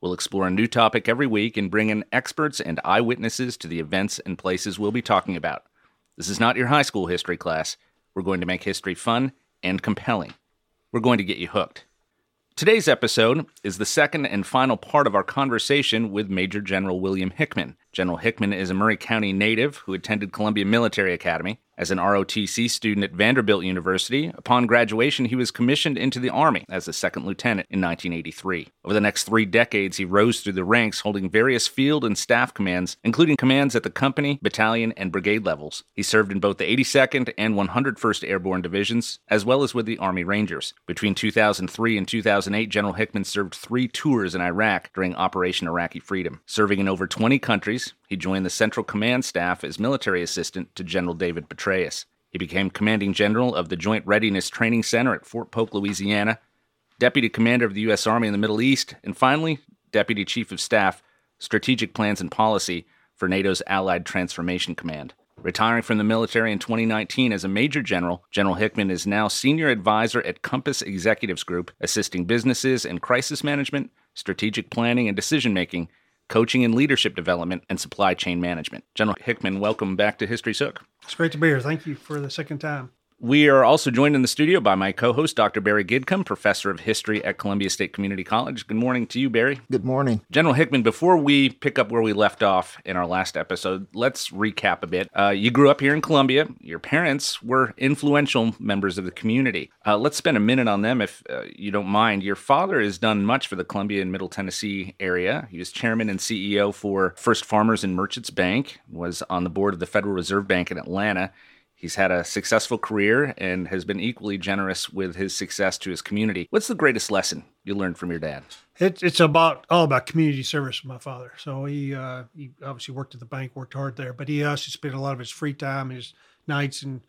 We'll explore a new topic every week and bring in experts and eyewitnesses to the events and places we'll be talking about. This is not your high school history class. We're going to make history fun and compelling. We're going to get you hooked. Today's episode is the second and final part of our conversation with Major General William Hickman. General Hickman is a Maury County native who attended Columbia Military Academy. As an ROTC student at Vanderbilt University, upon graduation, he was commissioned into the Army as a second lieutenant in 1983. Over the next three decades, he rose through the ranks, holding various field and staff commands, including commands at the company, battalion, and brigade levels. He served in both the 82nd and 101st Airborne Divisions, as well as with the Army Rangers. Between 2003 and 2008, General Hickman served three tours in Iraq during Operation Iraqi Freedom. Serving in over 20 countries, he joined the Central Command Staff as military assistant to General David Petraeus. He became commanding general of the Joint Readiness Training Center at Fort Polk, Louisiana, deputy commander of the U.S. Army in the Middle East, and finally, deputy chief of staff, strategic plans and policy for NATO's Allied Transformation Command. Retiring from the military in 2019 as a major general, General Hickman is now senior advisor at Compass Executives Group, assisting businesses in crisis management, strategic planning, and decision making coaching and leadership development, and supply chain management. General Hickman, welcome back to History Hook. It's great to be here. Thank you for the second time. We are also joined in the studio by my co host, Dr. Barry Gidcombe, professor of history at Columbia State Community College. Good morning to you, Barry. Good morning. General Hickman, before we pick up where we left off in our last episode, let's recap a bit. Uh, you grew up here in Columbia. Your parents were influential members of the community. Uh, let's spend a minute on them if uh, you don't mind. Your father has done much for the Columbia and Middle Tennessee area. He was chairman and CEO for First Farmers and Merchants Bank, was on the board of the Federal Reserve Bank in Atlanta He's had a successful career and has been equally generous with his success to his community. What's the greatest lesson you learned from your dad? It, it's about all about community service with my father. So he uh, he obviously worked at the bank, worked hard there, but he also spent a lot of his free time, his nights, and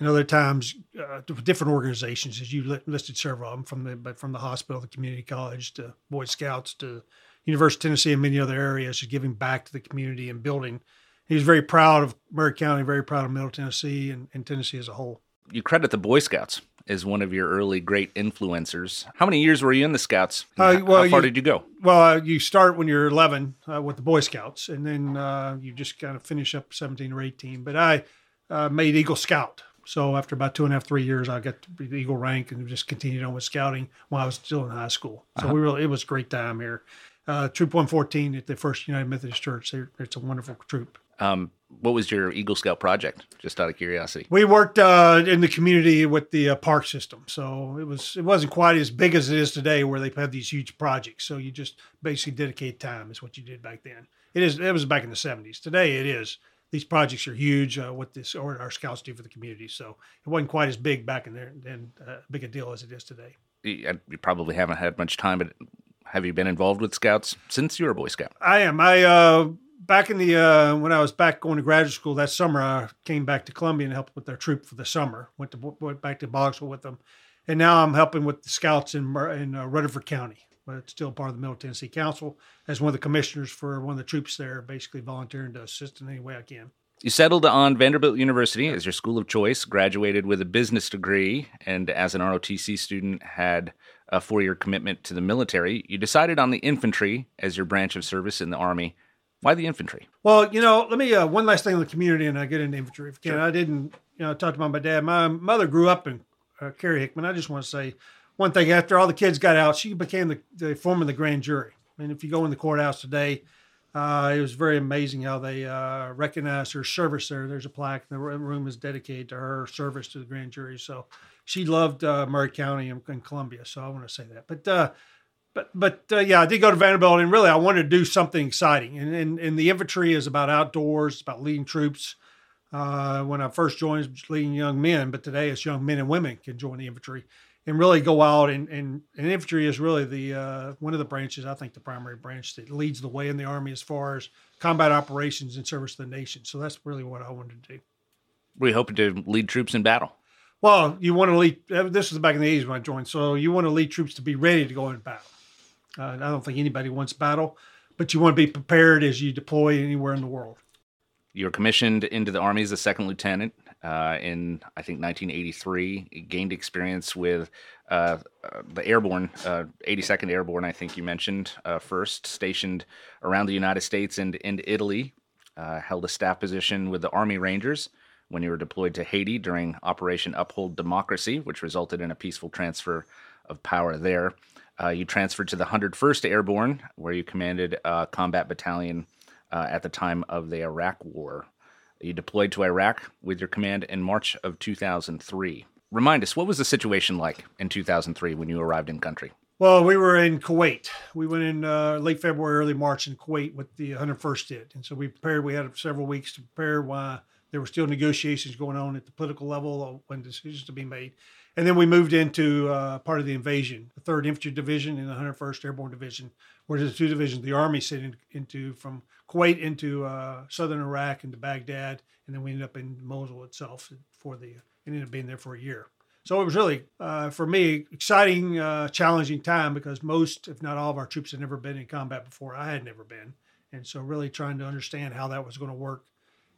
and other times uh, different organizations, as you listed several of them, from the but from the hospital, the community college, to Boy Scouts, to University of Tennessee, and many other areas, giving back to the community and building he was very proud of Maury County, very proud of Middle Tennessee and, and Tennessee as a whole. You credit the Boy Scouts as one of your early great influencers. How many years were you in the Scouts? Uh, well, How far you, did you go? Well, uh, you start when you're 11 uh, with the Boy Scouts, and then uh, you just kind of finish up 17 or 18. But I uh, made Eagle Scout. So after about two and a half, three years, I got the Eagle rank and just continued on with scouting while I was still in high school. So uh-huh. we really, it was a great time here. Uh, troop 114 at the First United Methodist Church. It's a wonderful troop. Um, what was your Eagle Scout project? Just out of curiosity. We worked uh, in the community with the uh, park system, so it was it wasn't quite as big as it is today, where they have had these huge projects. So you just basically dedicate time is what you did back then. It is it was back in the seventies. Today it is. These projects are huge. Uh, what this or our scouts do for the community, so it wasn't quite as big back in there and uh, big a deal as it is today. You probably haven't had much time, but have you been involved with scouts since you were a Boy Scout? I am. I uh, back in the uh, when I was back going to graduate school that summer, I came back to Columbia and helped with their troop for the summer. Went to went back to Boxwell with them, and now I'm helping with the scouts in in uh, Rutherford County. But it's still part of the Middle Tennessee Council as one of the commissioners for one of the troops there, basically volunteering to assist in any way I can. You settled on Vanderbilt University as your school of choice, graduated with a business degree, and as an ROTC student had a four year commitment to the military. You decided on the infantry as your branch of service in the Army. Why the infantry? Well, you know, let me uh, one last thing on the community, and I get into infantry. If sure. I didn't, you know, talk about my dad. My mother grew up in uh, Carrie Hickman. I just want to say one thing. After all the kids got out, she became the, the foreman of the grand jury. And if you go in the courthouse today, uh, it was very amazing how they uh, recognized her service there. There's a plaque. The room is dedicated to her service to the grand jury. So she loved uh, Maury County and, and, Columbia. So I want to say that. But uh, but but uh, yeah, I did go to Vanderbilt, and really, I wanted to do something exciting. And and, and the infantry is about outdoors, about leading troops. Uh, when I first joined, leading young men, but today it's young men and women can join the infantry. and really go out and, and, and infantry is really the uh, one of the branches I think the primary branch that leads the way in the army as far as combat operations and service to the nation. So that's really what I wanted to do. Were you hoping to lead troops in battle? Well, you want to lead. This was back in the 80s when I joined. So you want to lead troops to be ready to go in battle. Uh, I don't think anybody wants battle, but you want to be prepared as you deploy anywhere in the world. You were commissioned into the Army as a second lieutenant uh, in, I think, 1983. gained experience with uh, the airborne, 82nd uh, Airborne, I think you mentioned uh, first, stationed around the United States and, in Italy. Uh, held a staff position with the Army Rangers when you were deployed to Haiti during Operation Uphold Democracy, which resulted in a peaceful transfer of power there. Uh, you transferred to the 101st Airborne, where you commanded a combat battalion uh, at the time of the Iraq War. You deployed to Iraq with your command in March of 2003. Remind us, what was the situation like in 2003 when you arrived in country? Well, we were in Kuwait. We went in uh, late February, early March in Kuwait with the 101st did. And so we prepared, we had several weeks to prepare while there were still negotiations going on at the political level when decisions to be made. And then we moved into uh, part of the invasion, the 3rd Infantry Division and the 101st Airborne Division, where the two divisions the Army sent in, into from Kuwait into uh, southern Iraq into Baghdad, and then we ended up in Mosul itself for the ended up being there for a year. So it was really, uh, for me, exciting, uh, challenging time because most, if not all, of our troops had never been in combat before. I had never been, and so really trying to understand how that was going to work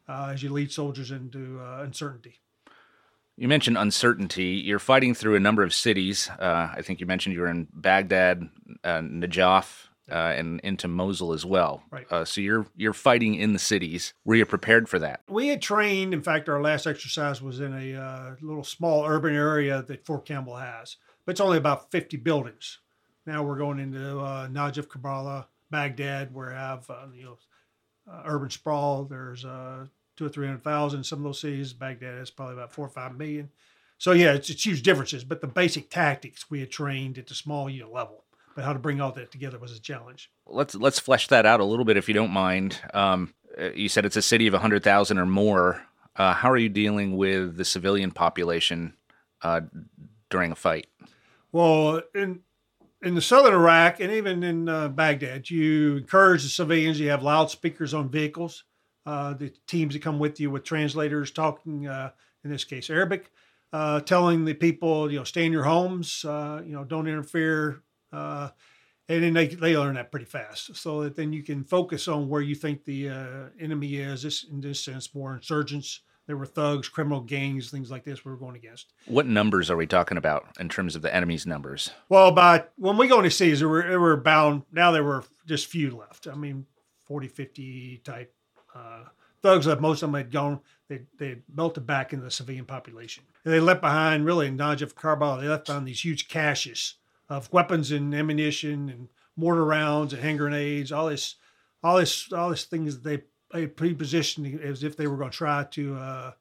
uh, as you lead soldiers into uh, uncertainty. You mentioned uncertainty. You're fighting through a number of cities. Uh, I think you mentioned you were in Baghdad, uh, Najaf, uh, and into Mosul as well. Right. Uh, so you're you're fighting in the cities. Were you prepared for that? We had trained. In fact, our last exercise was in a uh, little small urban area that Fort Campbell has, but it's only about 50 buildings. Now we're going into uh, Najaf, Karbala, Baghdad, where I have you know urban sprawl. There's two or three hundred thousand. Some of those cities, Baghdad is probably about four or five million. So yeah, it's, it's huge differences. But the basic tactics we had trained at the small unit level, but how to bring all that together was a challenge. Let's let's flesh that out a little bit, if you don't mind. Um, uh, you said it's a city of hundred thousand or more. Uh, how are you dealing with the civilian population uh, during a fight? Well, in in the southern Iraq and even in uh, Baghdad, you encourage the civilians. You have loudspeakers on vehicles uh, the teams that come with you with translators talking, uh, in this case, Arabic, uh, telling the people, you know, stay in your homes, uh, you know, don't interfere. Uh, and then they, they learn that pretty fast so that then you can focus on where you think the uh, enemy is. This, in this sense, more insurgents. There were thugs, criminal gangs, things like this we were going against. What numbers are we talking about in terms of the enemy's numbers? Well, by when we go into cities, there were, there were bound, now there were just few left. I mean, 40, 50 type uh, thugs that Most of them had gone. They they melted back into the civilian population. And they left behind really in Najaf Karbala. They left behind these huge caches of weapons and ammunition and mortar rounds and hand grenades. All this, all this, all these things that they they pre-positioned as if they were going to try to uh,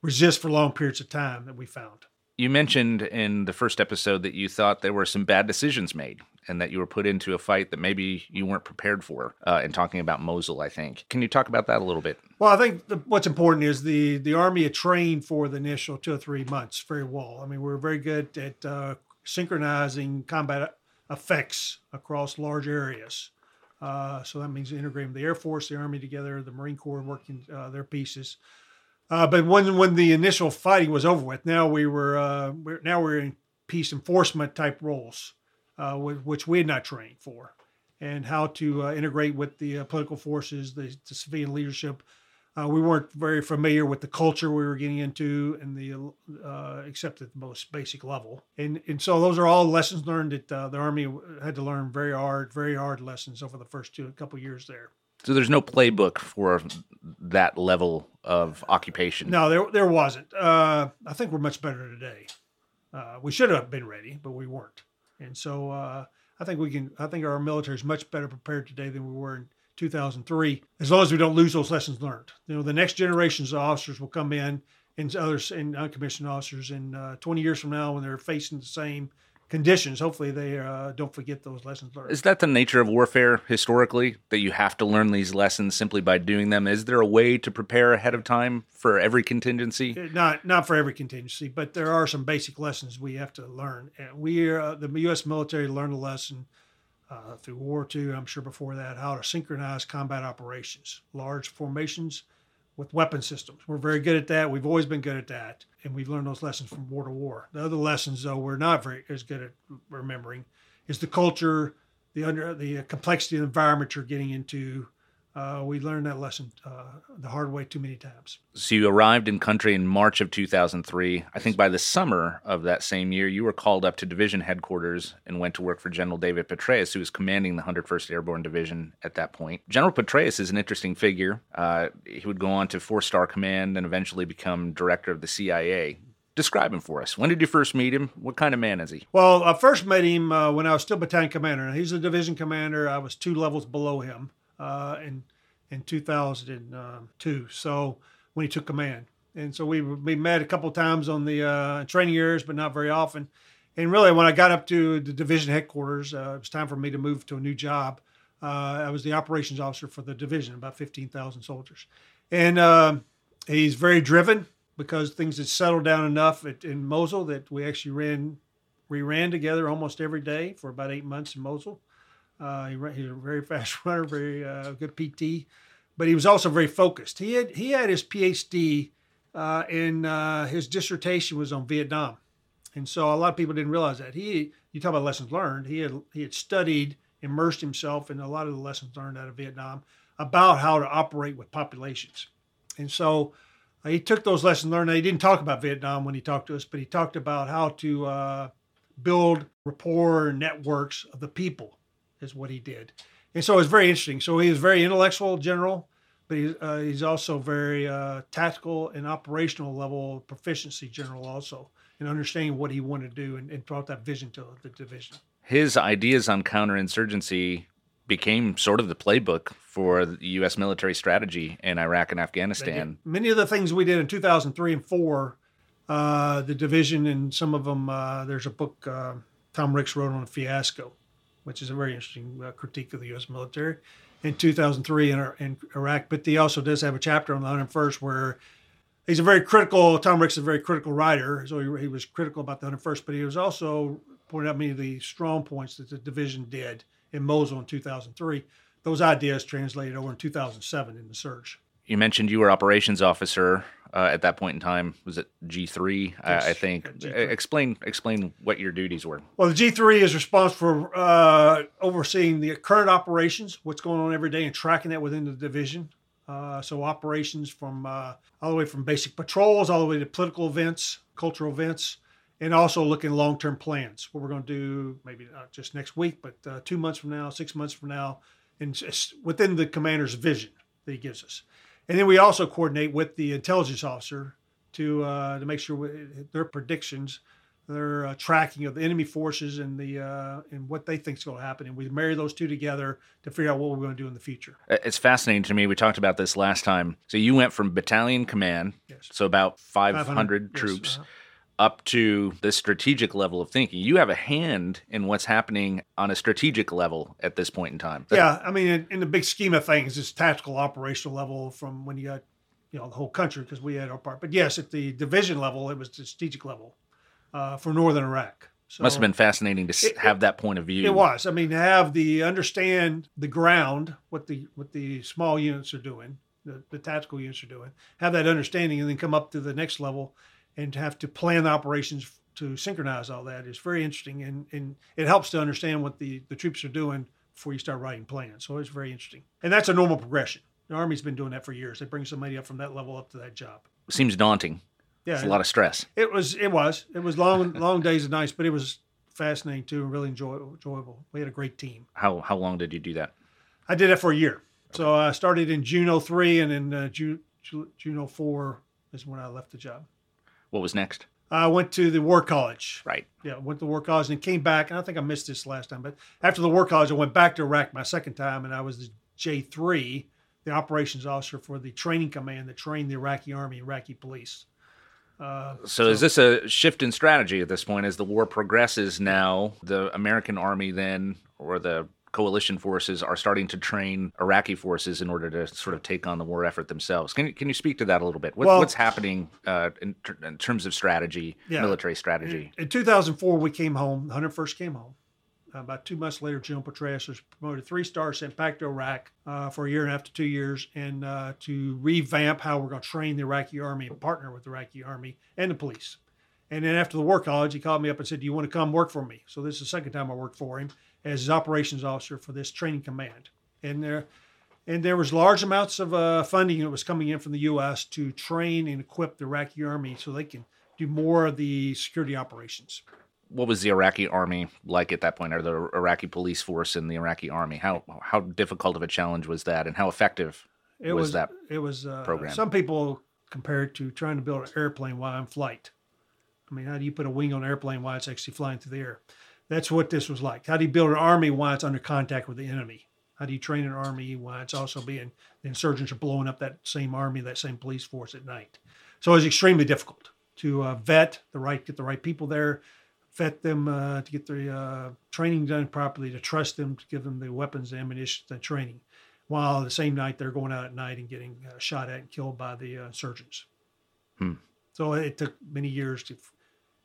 resist for long periods of time that we found. You mentioned in the first episode that you thought there were some bad decisions made and that you were put into a fight that maybe you weren't prepared for. Uh, in talking about Mosul, I think. Can you talk about that a little bit? Well, I think the, what's important is the the army had trained for the initial two or three months very well. I mean, we are very good at uh, synchronizing combat effects across large areas. Uh, so that means integrating the Air Force, the Army together, the Marine Corps working uh, their pieces. Uh, but when when the initial fighting was over with, now we were, uh, we're, now we're in peace enforcement type roles uh, which we had not trained for, and how to uh, integrate with the uh, political forces, the, the civilian leadership. Uh, we weren't very familiar with the culture we were getting into and the except at the most basic level. And and so those are all lessons learned that the army had to learn very hard, very hard lessons over the first two couple years there. So there's no playbook for that level of occupation. No, there there wasn't. I think we're much better today. we should have been ready, but we weren't. And so uh, I think we can. I think our military is much better prepared today than we were in 2003. As long as we don't lose those lessons learned. You know, the next generations of officers will come in, and others and uncommissioned officers in uh, 20 years from now when they're facing the same conditions, hopefully they uh, don't forget those lessons learned. Is that the nature of warfare historically, that you have to learn these lessons simply by doing them? Is there a way to prepare ahead of time for every contingency? Uh, not not for every contingency, but there are some basic lessons we have to learn. And we, uh, the U.S. military, learned a lesson uh, through World War II. I'm sure before that, how to synchronize combat operations, large formations with weapon systems. We're very good at that. We've always been good at that, and we've learned those lessons from war to war. The other lessons, though, we're not very as good at remembering, is the culture, the under the complexity of the environment you're getting into, uh, we learned that lesson uh, the hard way too many times. So you arrived in country in March of 2003. I think by the summer of that same year, you were called up to division headquarters and went to work for General David Petraeus, who was commanding the 101st Airborne Division at that point. General Petraeus is an interesting figure. Uh, he would go on to four-star command and eventually become director of the CIA. Describe him for us. When did you first meet him? What kind of man is he? Well, I first met him uh, when I was still battalion commander. He's a division commander. I was two levels below him uh, in in 2002. So when he took command, and so we we met a couple times on the uh, training years, but not very often. And really, when I got up to the division headquarters, uh, it was time for me to move to a new job. Uh, I was the operations officer for the division, about 15,000 soldiers, and um, he's very driven because things had settled down enough at, in Mosul that we actually ran we ran together almost every day for about eight months in Mosul. Uh, he, he's a very fast runner, very uh, good PT, but he was also very focused. He had he had his PhD, uh, and uh, his dissertation was on Vietnam, and so a lot of people didn't realize that. He you talk about lessons learned. He had he had studied, immersed himself in a lot of the lessons learned out of Vietnam about how to operate with populations, and so. Uh, he took those lessons learned. He didn't talk about Vietnam when he talked to us, but he talked about how to uh, build rapport networks of the people is what he did. And so it was very interesting. So he was very intellectual general, but he's, uh, he's also very uh, tactical and operational level proficiency general also in understanding what he wanted to do and, and brought that vision to the division. His ideas on counterinsurgency became sort of the playbook for the U.S. military strategy in Iraq and Afghanistan. Many of the things we did in 2003 and 4, uh, the division and some of them, uh, there's a book uh, Tom Ricks wrote on a fiasco which is a very interesting uh, critique of the U.S. military in 2003 in, in, Iraq. But he also does have a chapter on the 101st where he's a very critical. Tom Ricks is a very critical writer, so he, he was critical about the 101st, but he was also pointed out many of the strong points that the division did in Mosul in 2003. Those ideas translated over in 2007 in the surge. You mentioned you were operations officer uh, at that point in time. Was it G three? Yes, I think. Explain explain what your duties were. Well, the G three is responsible for uh, overseeing the current operations, what's going on every day, and tracking that within the division. Uh, so operations from uh, all the way from basic patrols all the way to political events, cultural events, and also looking long term plans. What we're going to do, maybe not just next week, but uh, two months from now, six months from now, and within the commander's vision that he gives us. And then we also coordinate with the intelligence officer to uh, to make sure we, their predictions, their uh, tracking of the enemy forces and the uh, and what they think is going to happen, and we marry those two together to figure out what we're going to do in the future. It's fascinating to me. We talked about this last time. So you went from battalion command, yes. so about 500, 500 troops. Yes, uh-huh up to the strategic level of thinking. You have a hand in what's happening on a strategic level at this point in time. Yeah, I mean, in, in the big scheme of things, it's tactical, operational level from when you got, you know, the whole country because we had our part. But yes, at the division level, it was the strategic level uh, for northern Iraq. So Must have been fascinating to it, have that point of view. It was. I mean, to have the understand the ground, what the what the small units are doing, the, the tactical units are doing, have that understanding, and then come up to the next level and to have to plan the operations to synchronize all that is very interesting and, and it helps to understand what the, the troops are doing before you start writing plans. So it's very interesting. And that's a normal progression. The Army's been doing that for years. They bring somebody up from that level up to that job. Seems daunting. Yeah. It's a lot of stress. It was it was. It was long long days and nights, but it was fascinating too and really enjoy, enjoyable. We had a great team. How how long did you do that? I did it for a year. So I started in June 03 and in uh, June, June 04 is when I left the job. What was next? I went to the War College. Right. Yeah, went to the War College and came back. And I think I missed this last time, but after the War College, I went back to Iraq my second time, and I was the J3, the operations officer for the training command that trained the Iraqi Army, Iraqi police. Uh, So, is this a shift in strategy at this point as the war progresses now? The American army then, or the coalition forces, are starting to train Iraqi forces in order to sort of take on the war effort themselves. Can you, can you speak to that a little bit? What, Well- what's happening uh, in, ter- in terms of strategy, Yeah. military strategy? In 2004, we came home. The 101st came home. Uh, about two months later, General Petraeus was promoted three stars, sent back to Iraq uh, for a year and a half to two years, and uh, to revamp how we're going to train the Iraqi army and partner with the Iraqi army and the police. And then after the war college, he called me up and said, "Do you want to come work for me?" So this is the second time I worked for him as his operations officer for this training command. And there, and there was large amounts of uh, funding that was coming in from the U.S. to train and equip the Iraqi army so they can do more of the security operations. What was the Iraqi army like at that point, or the Iraqi police force and the Iraqi army? How how difficult of a challenge was that, and how effective It was was, that It was uh, program? Some people compared to trying to build an airplane while in flight. I mean, how do you put a wing on an airplane while it's actually flying through the air? That's what this was like. How do you build an army while it's under contact with the enemy? How do you train an army while it's also being the insurgents are blowing up that same army, that same police force at night? So it was extremely difficult to uh, vet the right, get the right people there, vet them uh, to get the uh, training done properly, to trust them, to give them the weapons, the ammunition, the training while the same night they're going out at night and getting uh, shot at and killed by the uh, insurgents. Hmm. So it took many years to.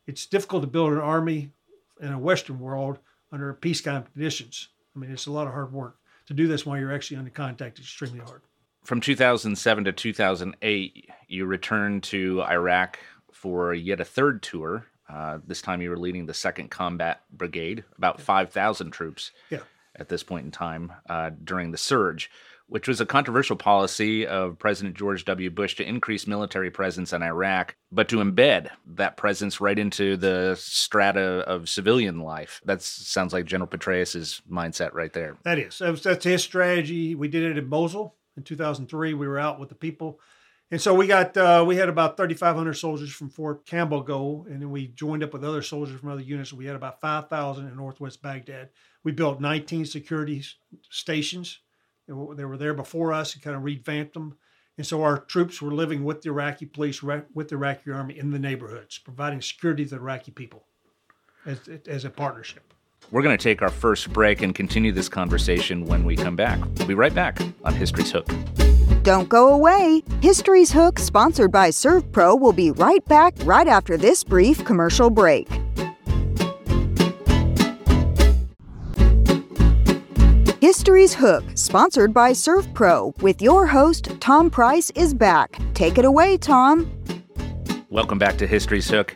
It's difficult to build an army in a Western world under peace conditions. I mean, it's a lot of hard work to do this while you're actually under contact. Is extremely hard. From 2007 to 2008, you returned to Iraq for yet a third tour. Uh, this time you were leading the 2nd Combat Brigade, about 5,000 troops Yeah. at this point in time uh, during the surge, which was a controversial policy of President George W. Bush to increase military presence in Iraq, but to embed that presence right into the strata of civilian life. That sounds like General Petraeus' mindset right there. That is. That's his strategy. We did it in Mosul in 2003. We were out with the people. And so we got, uh, we had about 3,500 soldiers from Fort Campbell go, and then we joined up with other soldiers from other units. We had about 5,000 in Northwest Baghdad. We built 19 security stations. They were, they were there before us and kind of revamped them. And so our troops were living with the Iraqi police, with the Iraqi army in the neighborhoods, providing security to the Iraqi people as, as a partnership. We're going to take our first break and continue this conversation when we come back. We'll be right back on History's Hook. Don't go away. History's Hook, sponsored by ServPro, will be right back right after this brief commercial break. History's Hook, sponsored by Surf ServPro, with your host, Tom Price, is back. Take it away, Tom. Welcome back to History's Hook.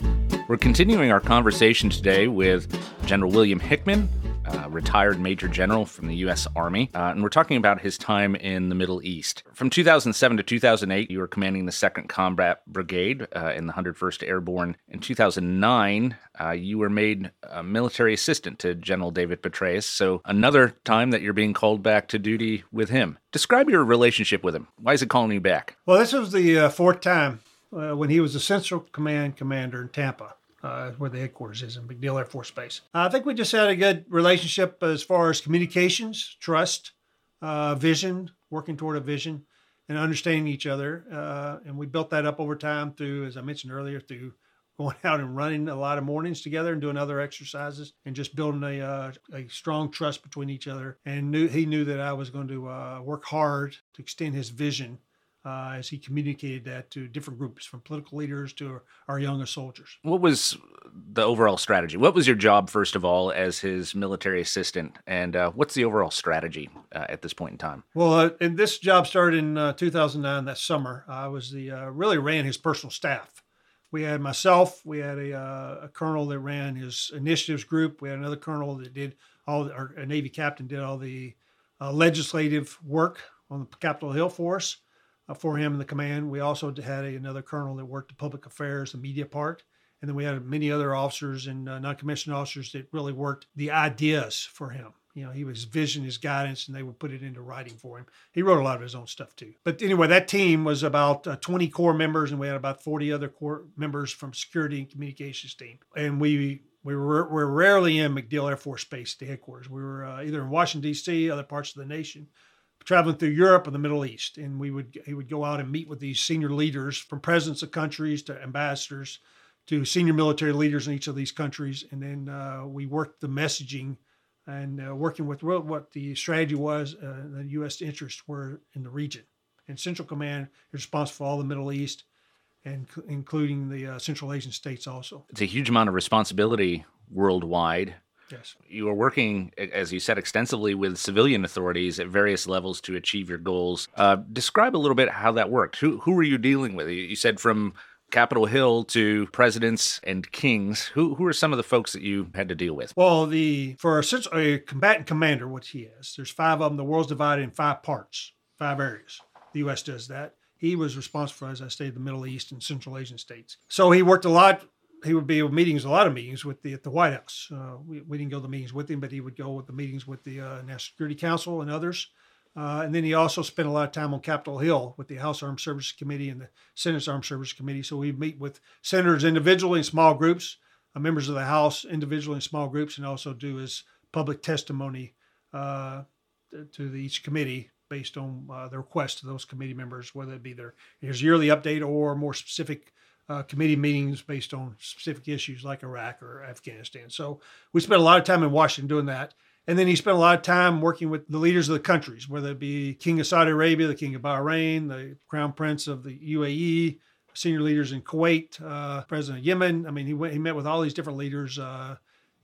We're continuing our conversation today with General William Hickman, uh, retired Major General from the U.S. Army, uh, and we're talking about his time in the Middle East. From 2007 to 2008, you were commanding the 2nd Combat Brigade uh, in the 101st Airborne. In 2009, uh, you were made a military assistant to General David Petraeus, so another time that you're being called back to duty with him. Describe your relationship with him. Why is he calling you back? Well, this was the uh, fourth time when he was the Central Command Commander in Tampa, uh, where the headquarters is in MacDill Air Force Base. I think we just had a good relationship as far as communications, trust, uh, vision, working toward a vision, and understanding each other. Uh, and we built that up over time through, as I mentioned earlier, through going out and running a lot of mornings together and doing other exercises and just building a, uh, a strong trust between each other. And knew he knew that I was going to uh, work hard to extend his vision uh, as he communicated that to different groups, from political leaders to our, our youngest soldiers. What was the overall strategy? What was your job, first of all, as his military assistant? And uh, what's the overall strategy uh, at this point in time? Well, uh, and this job started in uh, 2009, that summer. I was the uh, really ran his personal staff. We had myself, we had a, uh, a colonel that ran his initiatives group. We had another colonel that did all, a Navy captain did all the uh, legislative work on the Capitol Hill for us, for him in the command. We also had a, another colonel that worked the public affairs, the media part. And then we had many other officers and uh, non-commissioned officers that really worked the ideas for him. You know, he was vision, his guidance, and they would put it into writing for him. He wrote a lot of his own stuff too. But anyway, that team was about uh, 20 core members, and we had about 40 other core members from security and communications team. And we we were, were rarely in MacDill Air Force Base, the headquarters. We were uh, either in Washington D.C., other parts of the nation, traveling through Europe and the Middle East, and we would he would go out and meet with these senior leaders from presidents of countries to ambassadors to senior military leaders in each of these countries, and then uh, we worked the messaging and uh, working with what the strategy was, uh, the U.S. interests were in the region. And Central Command is responsible for all the Middle East, and including the uh, Central Asian states also. It's a huge amount of responsibility worldwide. Yes. You are working, as you said, extensively with civilian authorities at various levels to achieve your goals. Uh, describe a little bit how that worked. Who, who were you dealing with? You said from Capitol Hill to presidents and kings. Who, who are some of the folks that you had to deal with? Well, the for a, a combatant commander, which he is, there's five of them. The world's divided in five parts, five areas. The U.S. does that. He was responsible, as I stated, the Middle East and Central Asian states. So he worked a lot he would be at meetings, a lot of meetings with the at the White House. Uh, we, we didn't go to the meetings with him, but he would go with the meetings with the uh, National Security Council and others. Uh, and then he also spent a lot of time on Capitol Hill with the House Armed Services Committee and the Senate's Armed Services Committee. So we meet with senators individually in small groups, uh, members of the House individually in small groups, and also do his public testimony uh, to the, each committee based on uh, the request of those committee members, whether it be their his yearly update or more specific uh, committee meetings based on specific issues like Iraq or Afghanistan. So we spent a lot of time in Washington doing that. And then he spent a lot of time working with the leaders of the countries, whether it be King of Saudi Arabia, the King of Bahrain, the Crown Prince of the UAE, senior leaders in Kuwait, uh, President of Yemen. I mean, he went, he met with all these different leaders uh,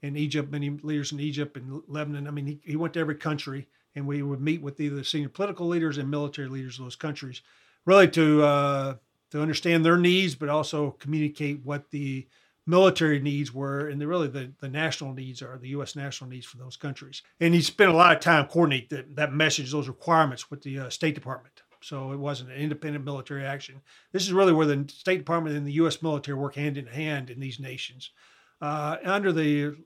in Egypt, many leaders in Egypt and Lebanon. I mean, he, he went to every country, and we would meet with either senior political leaders and military leaders of those countries, really to uh, to understand their needs, but also communicate what the military needs were and the, really the, the national needs are the U.S. national needs for those countries. And he spent a lot of time coordinate that, that message, those requirements with the uh, State Department. So it wasn't an independent military action. This is really where the State Department and the U.S. military work hand in hand in these nations. Uh, under the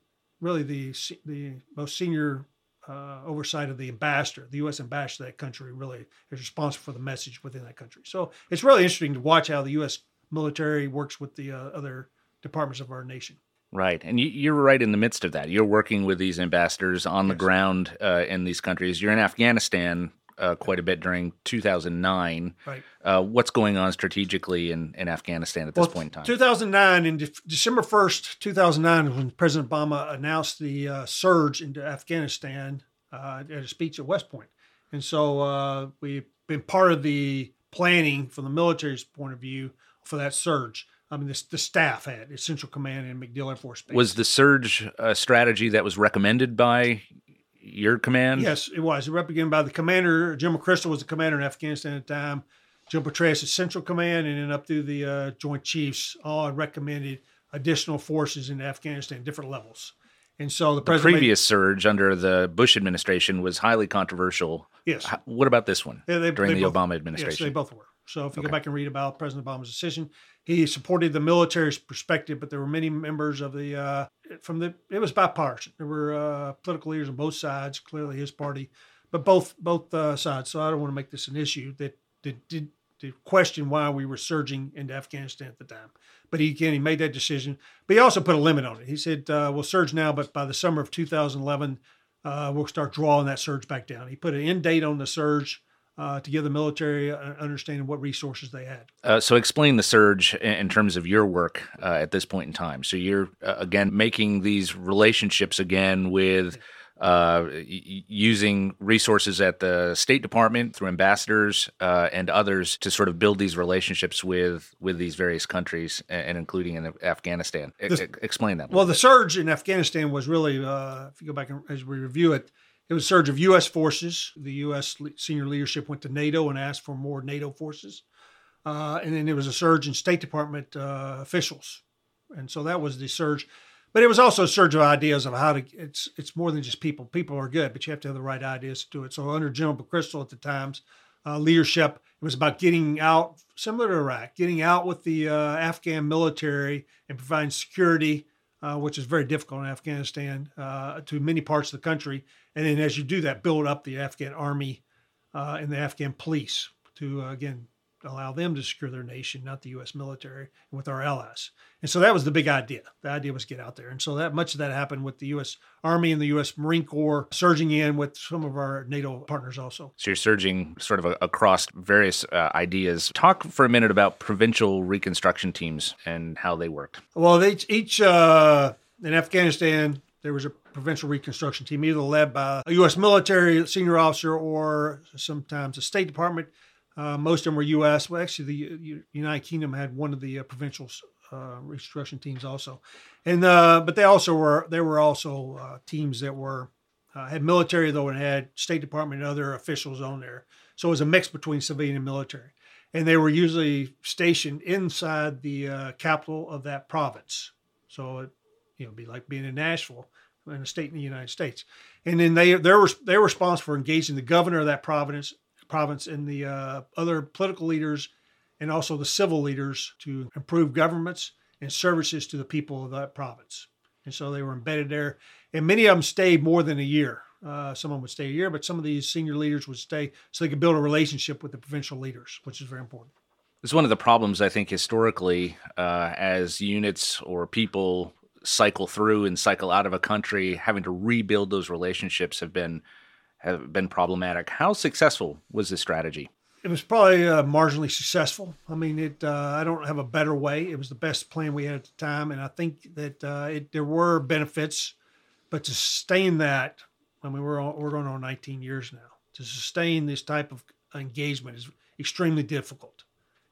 really the the most senior uh, oversight of the ambassador, the U.S. ambassador to that country, really is responsible for the message within that country. So it's really interesting to watch how the U.S. military works with the uh, other departments of our nation. Right, and you, are right in the midst of that. You're working with these ambassadors on the ground uh, in these countries. You're in Afghanistan uh, quite a bit during 2009. Right. Uh, what's going on strategically in, in Afghanistan at this well, point in time? 2009, in De- December 1st, 2009, when President Obama announced the uh, surge into Afghanistan uh, at a speech at West Point. And so uh, we've been part of the planning from the military's point of view for that surge. I mean, this, the staff had, the Central Command and MacDill Air Force Base. Was the surge a strategy that was recommended by your command? Yes, it was. It was recommended by the commander. General McChrystal was the commander in Afghanistan at the time. Joe Petraeus Central Command, and then up through the uh, Joint Chiefs, all recommended additional forces in Afghanistan, at different levels. And so the, the previous made, surge under the Bush administration was highly controversial. Yes. What about this one yeah, they, during they the both, Obama administration? Yes, they both were. So if you okay. go back and read about President Obama's decision, he supported the military's perspective, but there were many members of the uh, from the it was bipartisan. There were uh, political leaders on both sides, clearly his party, but both both uh, sides. So I don't want to make this an issue that that did to question why we were surging into Afghanistan at the time. But he again he made that decision, but he also put a limit on it. He said uh, we'll surge now, but by the summer of 2011, uh, we'll start drawing that surge back down. He put an end date on the surge uh, to give the military an understanding what resources they had. Uh, so, explain the surge in terms of your work uh, at this point in time. So, you're uh, again making these relationships again with. Uh, using resources at the State Department through ambassadors uh, and others to sort of build these relationships with with these various countries, and, including in Afghanistan. explain that. Well, bit. the surge in Afghanistan was really, if you go back and as we review it, it was a surge of U.S. forces. The U.S. senior leadership went to NATO and asked for more NATO forces. Uh, and then there was a surge in State Department uh, officials. And so that was the surge. But it was also a surge of ideas of how to, it's it's more than just people. People are good, but you have to have the right ideas to do it. So under General McChrystal at the times, uh, leadership, it was about getting out, similar to Iraq, getting out with the uh, Afghan military and providing security uh, which is very difficult in Afghanistan, uh, to many parts of the country. And then as you do that, build up the Afghan army uh, and the Afghan police to, uh, again, allow them to secure their nation, not the U.S. military, with our allies. And so that was the big idea. The idea was get out there. And so that much of that happened with the U.S. Army and the U.S. Marine Corps surging in with some of our NATO partners also. So you're surging sort of a, across various uh, ideas. Talk for a minute about provincial reconstruction teams and how they work. Well, each, each uh, in Afghanistan, there was a provincial reconstruction team, either led by a U.S. military senior officer or sometimes a State Department. Uh, most of them were U.S. Well, actually, the United Kingdom had one of the uh, provincial uh, reconstruction teams also, and uh, but they also were there were also uh, teams that were uh, had military though and had State Department and other officials on there. So it was a mix between civilian and military, and they were usually stationed inside the capital of that province. So it you know be like being in Nashville in a state in the United States. And then they they're they're responsible for engaging the governor of that province province and the uh, other political leaders and also the civil leaders to improve governments and services to the people of that province. And so they were embedded there, and many of them stayed more than a year. Uh, some of them would stay a year, but some of these senior leaders would stay so they could build a relationship with the provincial leaders, which is very important. It's one of the problems I think historically, uh, as units or people cycle through and cycle out of a country, having to rebuild those relationships have been have been problematic. How successful was this strategy? It was probably uh, marginally successful. I mean, it. Uh, I don't have a better way. It was the best plan we had at the time, and I think that uh, it, there were benefits, but to sustain that, I mean, we're we're on 19 years now. To sustain this type of engagement is extremely difficult,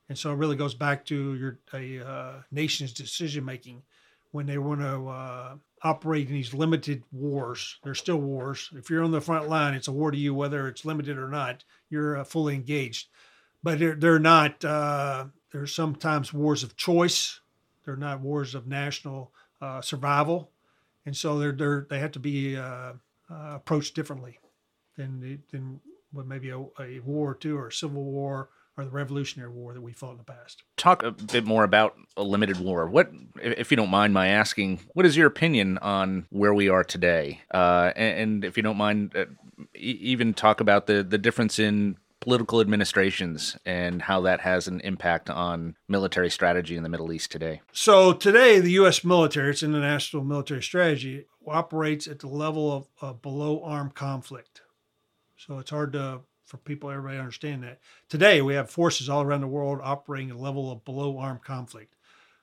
and so it really goes back to your a uh, nation's decision making when they want to uh, operate in these limited wars. They're still wars. If you're on the front line, it's a war to you, whether it's limited or not. You're uh, fully engaged, but they're, they're not. Uh, there's sometimes wars of choice. They're not wars of national uh, survival, and so they're, they're they have to be uh, uh, approached differently than than what maybe a, a war or two or a civil war or the Revolutionary War that we fought in the past. Talk a bit more about a limited war. What, if you don't mind my asking, what is your opinion on where we are today? Uh, and, and, if you don't mind, uh, even talk about the the difference in political administrations and how that has an impact on military strategy in the Middle East today. So today, the U.S. military, its international military strategy, operates at the level of, of below armed conflict. So it's hard to for people, everybody understand that. Today, we have forces all around the world operating at a level of below armed conflict.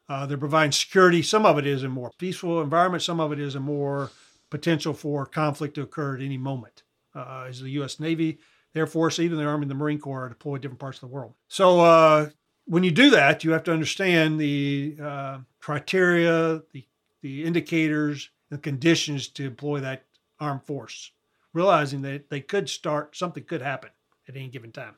Uh, they're providing security. Some of it is a more peaceful environment. Some of it is a more potential for conflict to occur at any moment. Uh, as the U.S. Navy, Air Force, even the Army and the Marine Corps are deployed different parts of the world. So uh, when you do that, you have to understand the uh, criteria, the the indicators, the conditions to employ that armed force, realizing that they could start something could happen at any given time.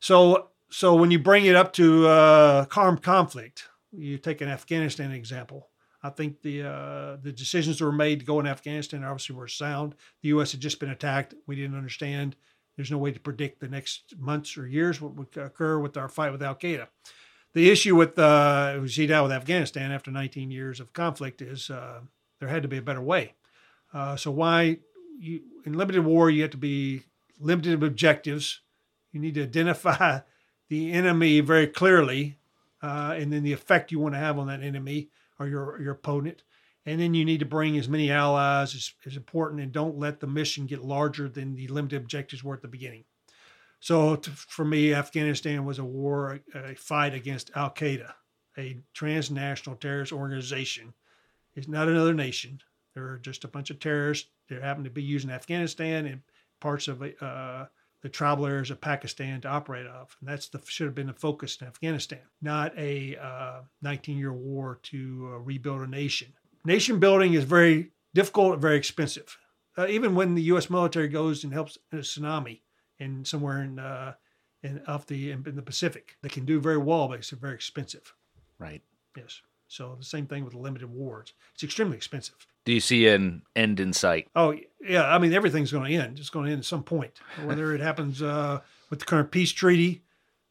So, so when you bring it up to uh, armed conflict, you take an Afghanistan example. I think the uh, the decisions that were made to go in Afghanistan obviously were sound. The U.S. had just been attacked. We didn't understand. There's no way to predict the next months or years what would occur with our fight with Al Qaeda. The issue with uh, was out with Afghanistan after 19 years of conflict is uh, there had to be a better way. Uh, so why you, in limited war you have to be limited objectives. You need to identify the enemy very clearly, uh, and then the effect you want to have on that enemy or your your opponent. And then you need to bring as many allies as, as important, and don't let the mission get larger than the limited objectives were at the beginning. So to, for me, Afghanistan was a war, a fight against Al Qaeda, a transnational terrorist organization. It's not another nation. They're just a bunch of terrorists. They happen to be using Afghanistan and parts of uh, the tribal areas of Pakistan to operate off. And that's the should have been the focus in Afghanistan, not a uh, 19-year war to uh, rebuild a nation. Nation building is very difficult and very expensive. Uh, even when the U.S. military goes and helps in a tsunami in somewhere in uh, in off the in the Pacific, they can do very well, but it's very expensive. Right. Yes. So the same thing with limited wars. It's extremely expensive. Do you see an end in sight? Oh yeah, I mean everything's going to end. It's going to end at some point, whether it happens uh, with the current peace treaty,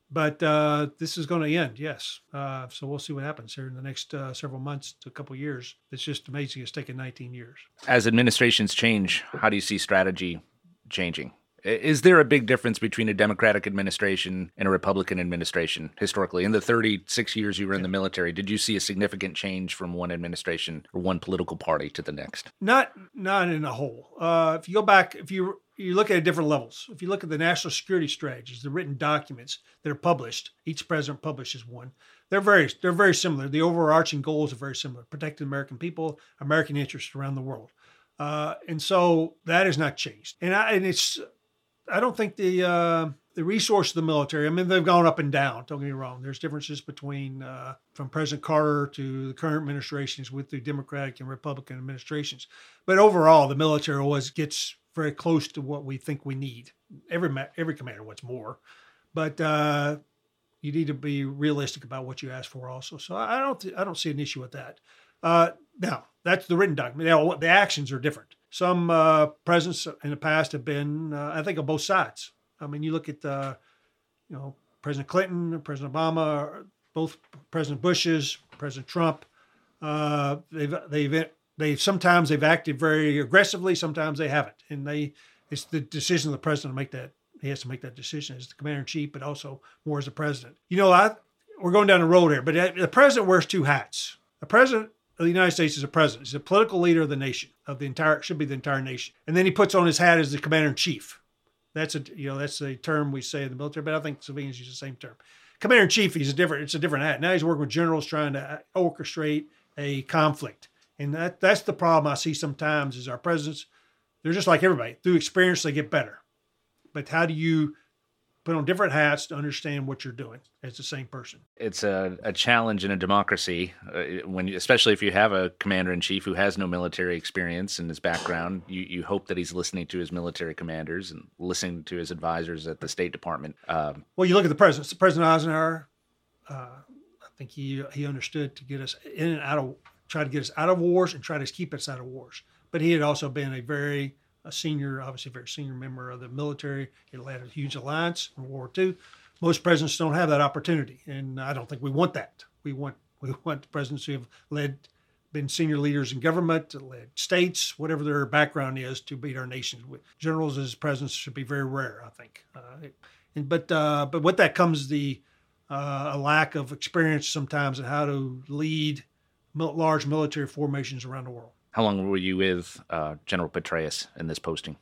but uh, this is going to end. Yes. Uh, so we'll see what happens here in the next uh, several months to a couple years. It's just amazing. It's taken 19 years. As administrations change, how do you see strategy changing? Is there a big difference between a Democratic administration and a Republican administration historically? In the 36 years you were in the military, did you see a significant change from one administration or one political party to the next? Not not in a whole. Uh, if you go back, if you you look at different levels. If you look at the national security strategies, the written documents that are published, each president publishes one. They're very they're very similar. The overarching goals are very similar: protect the American people, American interests around the world. Uh, and so that has not changed. And I, and it's I don't think the uh, the resource of the military. I mean, they've gone up and down. Don't get me wrong. There's differences between uh, from President Carter to the current administrations with the Democratic and Republican administrations. But overall, the military always gets very close to what we think we need. Every every commander wants more, but uh, you need to be realistic about what you ask for also. So I don't I don't see an issue with that. Uh, now that's the written document. Now the actions are different. Some uh, presidents in the past have been, uh, I think, on both sides. I mean, you look at, uh, you know, President Clinton, President Obama, both President Bush's, President Trump. Uh, they've they've they sometimes they've acted very aggressively, sometimes they haven't, and they it's the decision of the president to make that. He has to make that decision as the commander in chief, but also more as the president. You know, I we're going down the road here, but the president wears two hats. The president of the United States is a president. He's a political leader of the nation, of the entire should be the entire nation. And then he puts on his hat as the commander in chief. That's a you know that's a term we say in the military, but I think civilians use the same term. Commander in chief, he's a different. It's a different hat. Now he's working with generals trying to uh, orchestrate a conflict, and that that's the problem I see sometimes. Is our presidents they're just like everybody through experience they get better, but how do you put on different hats to understand what you're doing as the same person. It's a, a challenge in a democracy uh, when, especially if you have a commander in chief who has no military experience in his background. You you hope that he's listening to his military commanders and listening to his advisors at the State Department. Um, well, you look at the president. President Eisenhower, uh, I think he he understood to get us in and out of try to get us out of wars and try to keep us out of wars. But he had also been a very a senior, obviously very senior member of the military. He led a huge alliance in World War II. Most presidents don't have that opportunity, and I don't think we want that. We want we want presidents who have led, been senior leaders in government, led states, whatever their background is, to lead our nations. Generals as presidents should be very rare, I think. Uh, and, but uh, but with that comes the uh, a lack of experience sometimes in how to lead large military formations around the world. How long were you with uh, General Petraeus in this posting?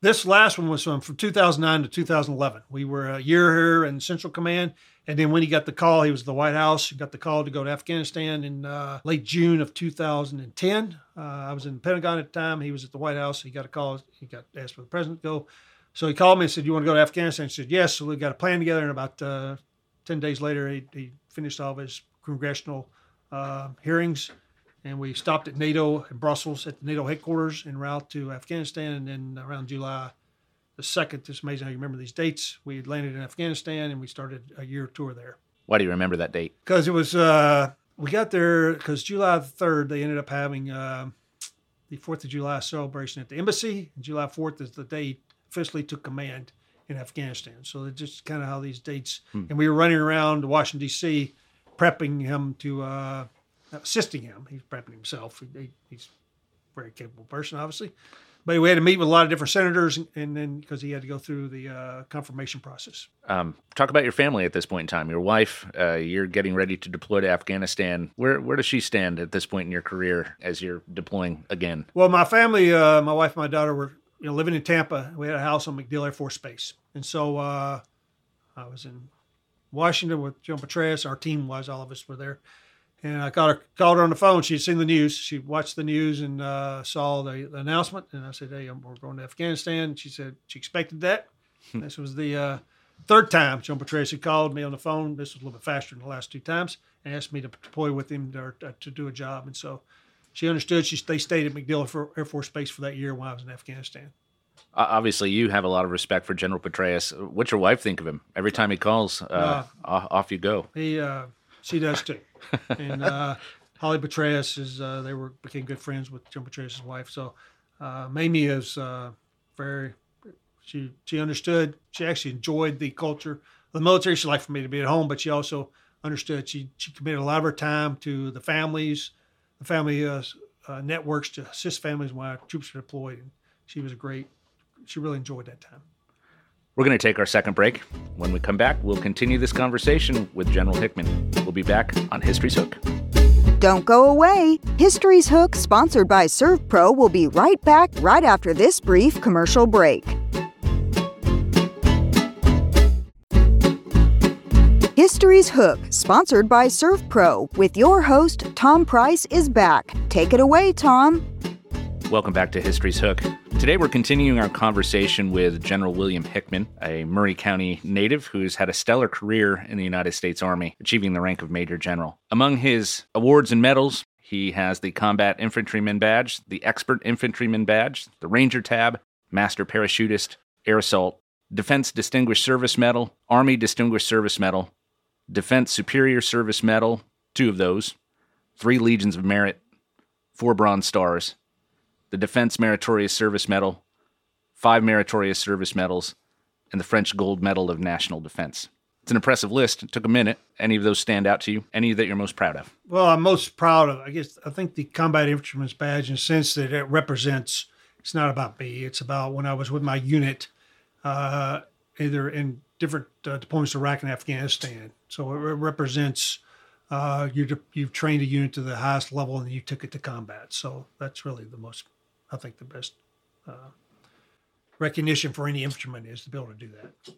This last one was from, from 2009 to 2011. We were a year here in Central Command. And then when he got the call, he was at the White House. Got the call to go to Afghanistan in uh, late June of 2010. Uh, I was in the Pentagon at the time. He was at the White House. He got a call. He got asked for the president to go. So he called me and said, "You want to go to Afghanistan?" I said, "Yes." So we got a plan together. And about uh, 10 days later, he, he, finished all of his congressional uh, hearings and we stopped at NATO in Brussels at the NATO headquarters en route to Afghanistan. And then around July the second, it's amazing how you remember these dates. We landed in Afghanistan and we started a year tour there. Why do you remember that date? Because it was uh, we got there because July third they ended up having uh, the Fourth of July celebration at the embassy, and July fourth is the day officially took command in Afghanistan. So it's just kind of how these dates. Hmm. And we were running around Washington D.C. prepping him to. Uh, assisting him. He's prepping himself. He, he's a very capable person, obviously. But we had to meet with a lot of different senators, and then because he had to go through the uh, confirmation process. Um, talk about your family at this point in time. Your wife, uh, you're getting ready to deploy to Afghanistan. Where where does she stand at this point in your career as you're deploying again? Well, my family, uh, my wife, and my daughter were you know living in Tampa. We had a house on MacDill Air Force Base, and so uh, I was in Washington with General Petraeus. Our team was all of us were there and I called her, called her on the phone. She'd seen the news. She watched the news and uh, saw the, the, announcement. And I said, "Hey, we're going to Afghanistan." She said she expected that. Hmm. this was the uh, third time General Petraeus had called me on the phone. This was a little bit faster than the last two times, and asked me to deploy with him to, uh, to do a job. And so she understood. She they stayed at MacDill Air Force Base for that year while I was in Afghanistan. Obviously, you have a lot of respect for General Petraeus. What's your wife think of him? Every time he calls, uh, uh off you go. He, uh, she does too and uh, Holly Petraeus is uh, they were became good friends with Jim Petraeus' wife. So uh, Mamie is uh, very she she understood. She actually enjoyed the culture the military. She liked for me to be at home, but she also understood. She she committed a lot of her time to the families, the family uh, uh, networks to assist families while troops were deployed. And she was a great. She really enjoyed that time. We're going to take our second break. When we come back, we'll continue this conversation with General Hickman. We'll be back on History's Hook. Don't go away. History's Hook, sponsored by ServPro, will be right back right after this brief commercial break. History's Hook, sponsored by ServPro, with your host, Tom Price, is back. Take it away, Tom. Welcome back to History's Hook. Today we're continuing our conversation with General William Hickman, a Maury County native who's had a stellar career in the United States Army, achieving the rank of Major General. Among his awards and medals, he has the Combat Infantryman Badge, the Expert Infantryman Badge, the Ranger Tab, Master Parachutist, Air Assault, Defense Distinguished Service Medal, Army Distinguished Service Medal, Defense Superior Service Medal, two of those, three Legions of Merit, four Bronze Stars, the Defense Meritorious Service Medal, five Meritorious Service Medals, and the French Gold Medal of National Defense. It's an impressive list. It took a minute. Any of those stand out to you? Any that you're most proud of? Well, I'm most proud of, I guess, I think the Combat Infantryman's Badge in the sense that it represents, it's not about me, it's about when I was with my unit, uh, either in different uh, deployments Iraq and Afghanistan. So it represents uh, you you've trained a unit to the highest level and you took it to combat. So that's really the most, I think, the best uh, recognition for any instrument is to be able to do that.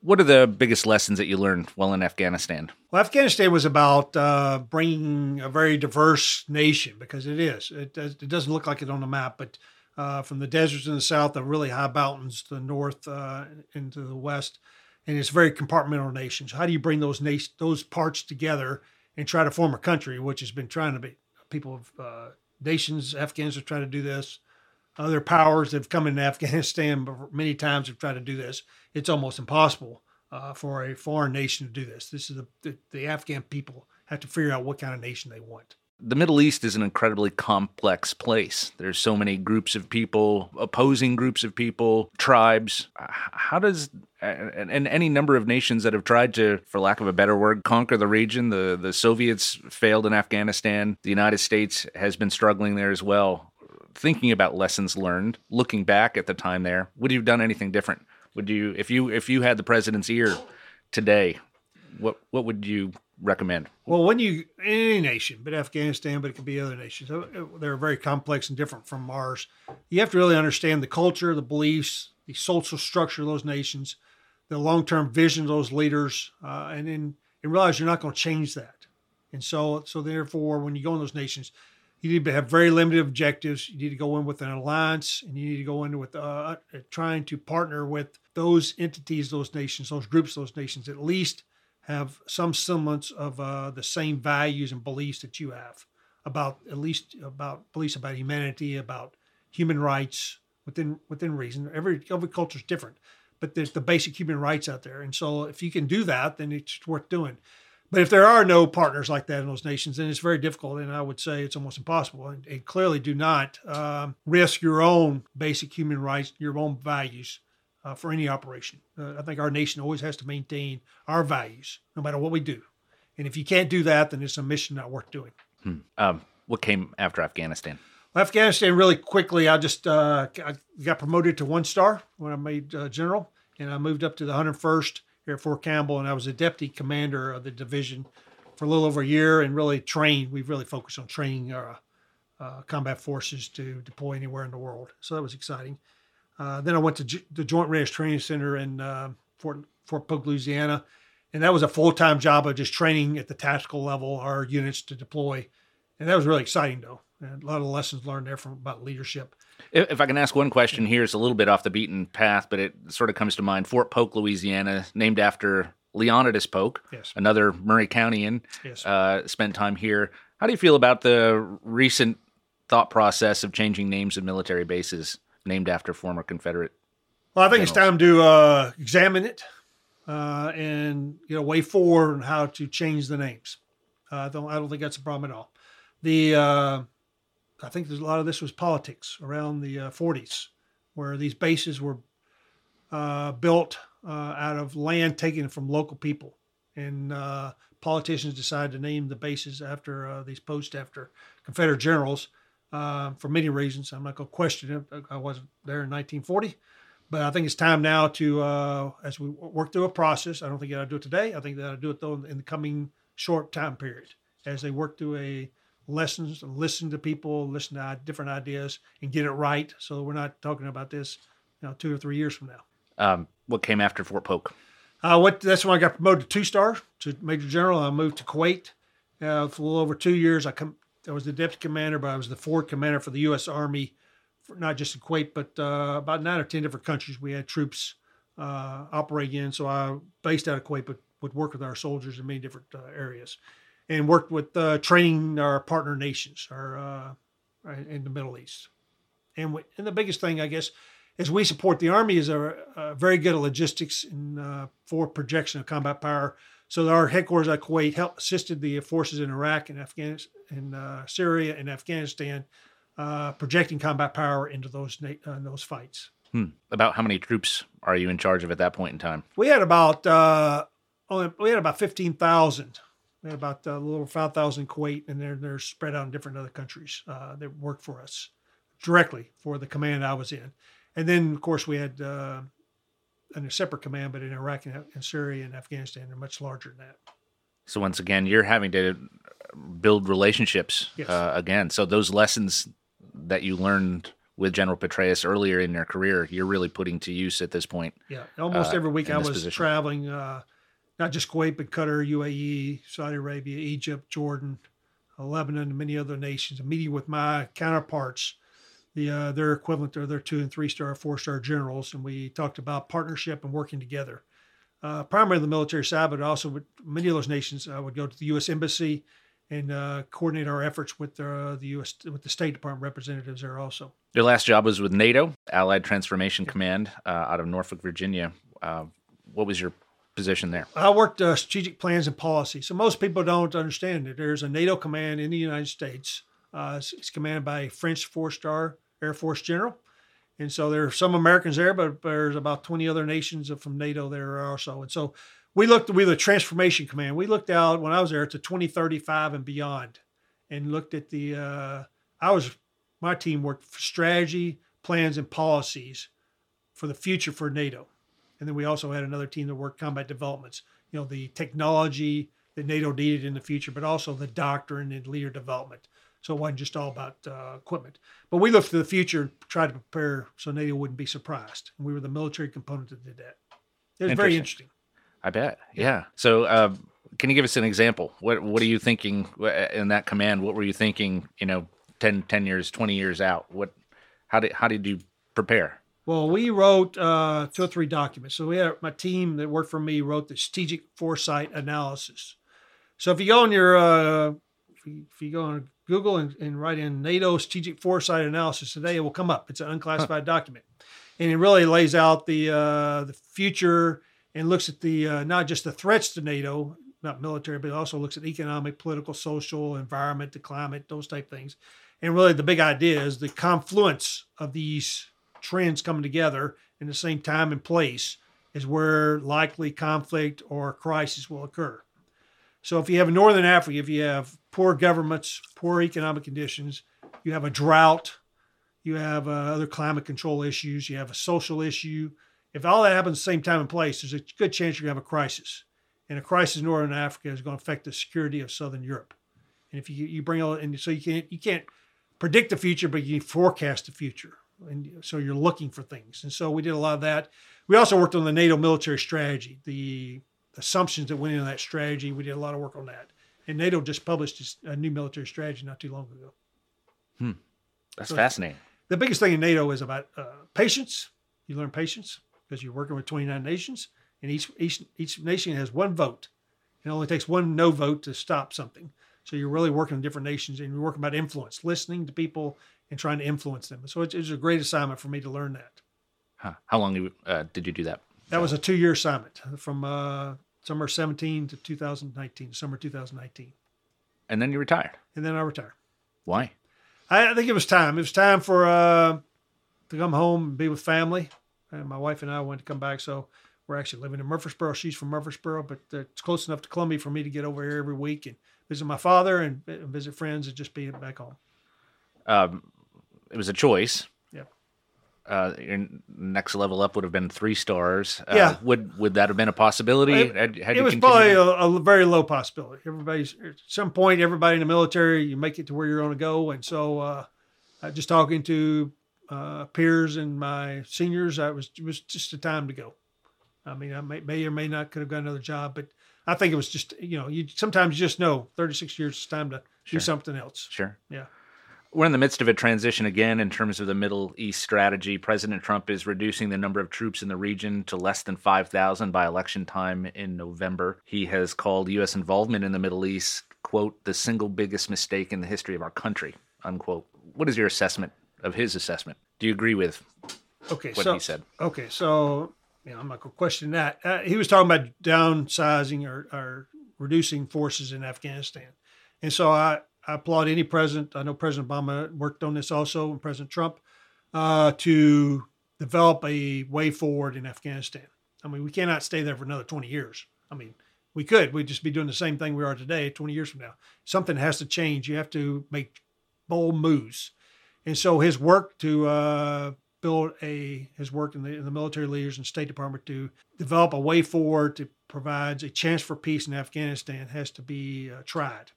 What are the biggest lessons that you learned while in Afghanistan? Well, Afghanistan was about uh, bringing a very diverse nation because it is. It, it doesn't look like it on the map, but uh, from the deserts in the south, the really high mountains to the north, uh, into the west, and it's very compartmental nations. How do you bring those nation, those parts together and try to form a country, which has been trying to be people of uh, nations. Afghans have tried to do this. Other powers have come into Afghanistan many times have tried to do this. It's almost impossible uh, for a foreign nation to do this. This is the, the the Afghan people have to figure out what kind of nation they want the Middle East is an incredibly complex place. There's so many groups of people, opposing groups of people, tribes. Uh, how does and, and, any number of nations that have tried to, for lack of a better word, conquer the region. The the Soviets failed in Afghanistan. The United States has been struggling there as well. Thinking about lessons learned, looking back at the time there, would you have done anything different? Would you, if you if you had the president's ear today, what what would you recommend? Well, when you any nation, but Afghanistan, but it could be other nations, they're very complex and different from ours. You have to really understand the culture, the beliefs, the social structure of those nations, the long term vision of those leaders, uh, and then and realize you're not going to change that. And so, so therefore, when you go in those nations, you need to have very limited objectives. You need to go in with an alliance, and you need to go in with uh, trying to partner with those entities, those nations, those groups, those nations, at least have some semblance of uh, the same values and beliefs that you have about at least about beliefs about humanity, about human rights within within reason. Every every culture is different, but there's the basic human rights out there. And so if you can do that, then it's worth doing. But if there are no partners like that in those nations, then it's very difficult, and I would say it's almost impossible. And, and clearly, do not um, risk your own basic human rights, your own values uh, for any operation. Uh, I think our nation always has to maintain our values, no matter what we do. And if you can't do that, then it's a mission not worth doing. Hmm. Um, what came after Afghanistan? Well, Afghanistan, really quickly, I just uh, I got promoted to one star when I made uh, general, and I moved up to the 101st here at Fort Campbell, and I was a deputy commander of the division for a little over a year, and really trained. We've really focused on training our uh, combat forces to deploy anywhere in the world, so that was exciting. Uh, then I went to J- the Joint Readiness Training Center in uh, Fort Fort Polk, Louisiana, and that was a full time job of just training at the tactical level our units to deploy, and that was really exciting though. And a lot of lessons learned there from about leadership. If I can ask one question here, it's a little bit off the beaten path, but it sort of comes to mind. Fort Polk, Louisiana, named after Leonidas Polk, yes. another Maury Countyan, yes. uh, spent time here. How do you feel about the recent thought process of changing names of military bases named after former Confederate. Well, I think generals. it's time to uh, examine it uh, and you know way forward on how to change the names. Uh, I don't I don't think that's a problem at all. The uh, I think there's a lot of this was politics around the uh, 40s, uh, where these bases were uh, built uh, out of land taken from local people, and politicians decided to name the bases after these posts after Confederate generals uh, for many reasons. I'm not going to question it. I wasn't there in 1940, but I think it's time now to, uh, as we work through a process. I don't think I'll do it today. I think that I'll do it though in the coming short time period as they work through a lessons, listen to people, listen to different ideas, and get it right. So we're not talking about this, you know, two or three years from now. Um, what came after Fort Polk? Uh, what that's when I got promoted to two star to major general. I moved to Kuwait uh, for a little over two years. I com- I was the deputy commander, but I was the forward commander for the U.S. Army, not just in Kuwait, but uh, about nine or ten different countries we had troops uh, operating in. So I based out of Kuwait, but would work with our soldiers in many different uh, areas, and worked with uh, training our partner nations, our in the Middle East. And, we, and the biggest thing, I guess, as we support the Army is a, a very good at logistics and uh, for projection of combat power. So our headquarters at Kuwait helped assisted the forces in Iraq and Afghanistan, and uh, Syria and Afghanistan, uh, projecting combat power into those uh, those fights. Hmm. About how many troops are you in charge of at that point in time? We had about uh, only we had about fifteen thousand. We had about uh, a little over five thousand Kuwait, and they're they're spread out in different other countries that work for us directly for the command I was in. And then, of course, we had uh, a separate command, but in Iraq and, and Syria and Afghanistan, they're much larger than that. So once again, you're having to build relationships yes. uh, again. So those lessons that you learned with General Petraeus earlier in your career, you're really putting to use at this point. Yeah, almost uh, every week I was position. traveling, uh, not just Kuwait, but Qatar, UAE, Saudi Arabia, Egypt, Jordan, Lebanon, and many other nations, meeting with my counterparts the uh, their equivalent to their two and three star, four star generals, and we talked about partnership and working together. Uh, primarily the military side, but also with many of those nations uh, would go to the U.S. embassy and uh, coordinate our efforts with the, the U.S. with the State Department representatives there also. Your last job was with NATO, Allied Transformation Command, uh, out of Norfolk, Virginia. Uh, what was your position there? I worked strategic plans and policy. So most people don't understand that there's a NATO command in the United States. It's, it's commanded by a French four star Air Force general. And so there are some Americans there, but there's about 20 other nations from NATO there also. And so we looked, we the Transformation Command. We looked out when I was there to 2035 and beyond and looked at the, uh, I was, my team worked for strategy, plans, and policies for the future for NATO. And then we also had another team that worked combat developments, you know, the technology that NATO needed in the future, but also the doctrine and leader development. So it wasn't just all about uh, equipment. But we looked to the future tried to prepare so NATO wouldn't be surprised. And we were the military component that did that. It was very interesting. I bet. Yeah. So, uh, can you give us an example? What What are you thinking in that command? What were you thinking? You know, 10, 10 years, twenty years out. What? How did How did you prepare? Well, we wrote uh, two or three documents. So we had my team that worked for me wrote the strategic foresight analysis. So if you go on your uh, if, you, if you go on Google and, and write in NATO strategic foresight analysis today, it will come up. It's an unclassified huh. document, and it really lays out the uh, the future and looks at the uh, not just the threats to NATO, not military, but also looks at economic, political, social, environment, the climate, those type things. And really, the big idea is the confluence of these trends coming together in the same time and place is where likely conflict or crisis will occur. So if you have Northern Africa, if you have poor governments, poor economic conditions, you have a drought, you have uh, other climate control issues, you have a social issue. If all that happens at the same time and place, there's a good chance you're going to have a crisis. And a crisis in Northern Africa is going to affect the security of Southern Europe. And if you, you bring all, and so you can't, you can't predict the future, but you forecast the future. And so you're looking for things. And so we did a lot of that. We also worked on the NATO military strategy, the assumptions that went into that strategy. We did a lot of work on that. And NATO just published a new military strategy not too long ago. Hmm. That's so fascinating. The biggest thing in NATO is about uh, patience. You learn patience because you're working with 29 nations, and each, each, each nation has one vote. It only takes one no vote to stop something. So you're really working with different nations and you're working about influence, listening to people and trying to influence them. So it's, it's a great assignment for me to learn that. Huh. How long uh, did you do that? That was a two year assignment from uh, summer 17 to 2019, summer 2019. And then you retired. And then I retired. Why? I, I think it was time. It was time for uh, to come home and be with family. And my wife and I wanted to come back, so we're actually living in Murfreesboro. She's from Murfreesboro, but it's close enough to Columbia for me to get over here every week and visit my father and visit friends and just be back home. Um, it was a choice. Uh, your next level up would have been three stars. Uh, Yeah. Would would that have been a possibility? It- Had- had it you was continued- probably a, a very low possibility. Everybody's at some point, everybody in the military, you make it to where you're going to go, and so uh, uh, just talking to uh, peers and my seniors, I was it was just a time to go. I mean, I may, may or may not could have got another job, but I think it was just you know you sometimes you just know 36 years it's time to Sure. do something else. Sure. Yeah. We're in the midst of a transition again in terms of the Middle East strategy. President Trump is reducing the number of troops in the region to less than 5,000 by election time in November. He has called U.S. involvement in the Middle East, quote, the single biggest mistake in the history of our country, unquote. What is your assessment of his assessment? Do you agree with Okay, what so he said? Okay, so you know, I'm not going to question that. Uh, he was talking about downsizing or, or reducing forces in Afghanistan, and so I, I applaud any president. I know President Obama worked on this also, and President Trump, uh, to develop a way forward in Afghanistan. I mean, we cannot stay there for another 20 years. I mean, we could. We'd just be doing the same thing we are today 20 years from now. Something has to change. You have to make bold moves. And so his work to uh, build a his work in the, in the military leaders and State Department to develop a way forward to provides a chance for peace in Afghanistan has to be uh, tried.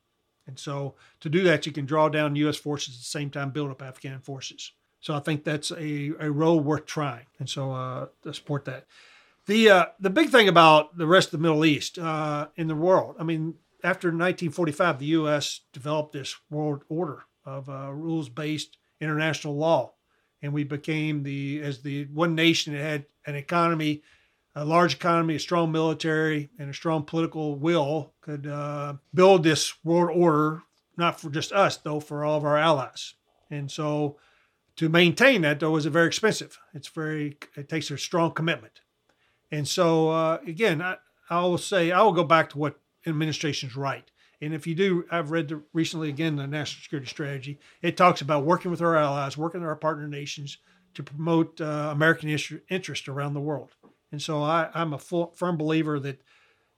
And so to do that, you can draw down U.S. forces at the same time build up Afghan forces. So I think that's a, a role worth trying. And so uh, I support that. The uh, the big thing about the rest of the Middle East uh, in the world, I mean, after 1945, the U.S. developed this world order of uh, rules based international law, and we became the as the one nation that had an economy, a large economy, a strong military, and a strong political will could uh, build this world order, not for just us though, for all of our allies. And so, to maintain that though is very expensive. It's very it takes a strong commitment. And so uh, again, I, I will say I will go back to what administration's right. And if you do, I've read the, recently again the national security strategy. It talks about working with our allies, working with our partner nations to promote uh, American interest around the world. And so I, I'm a full, firm believer that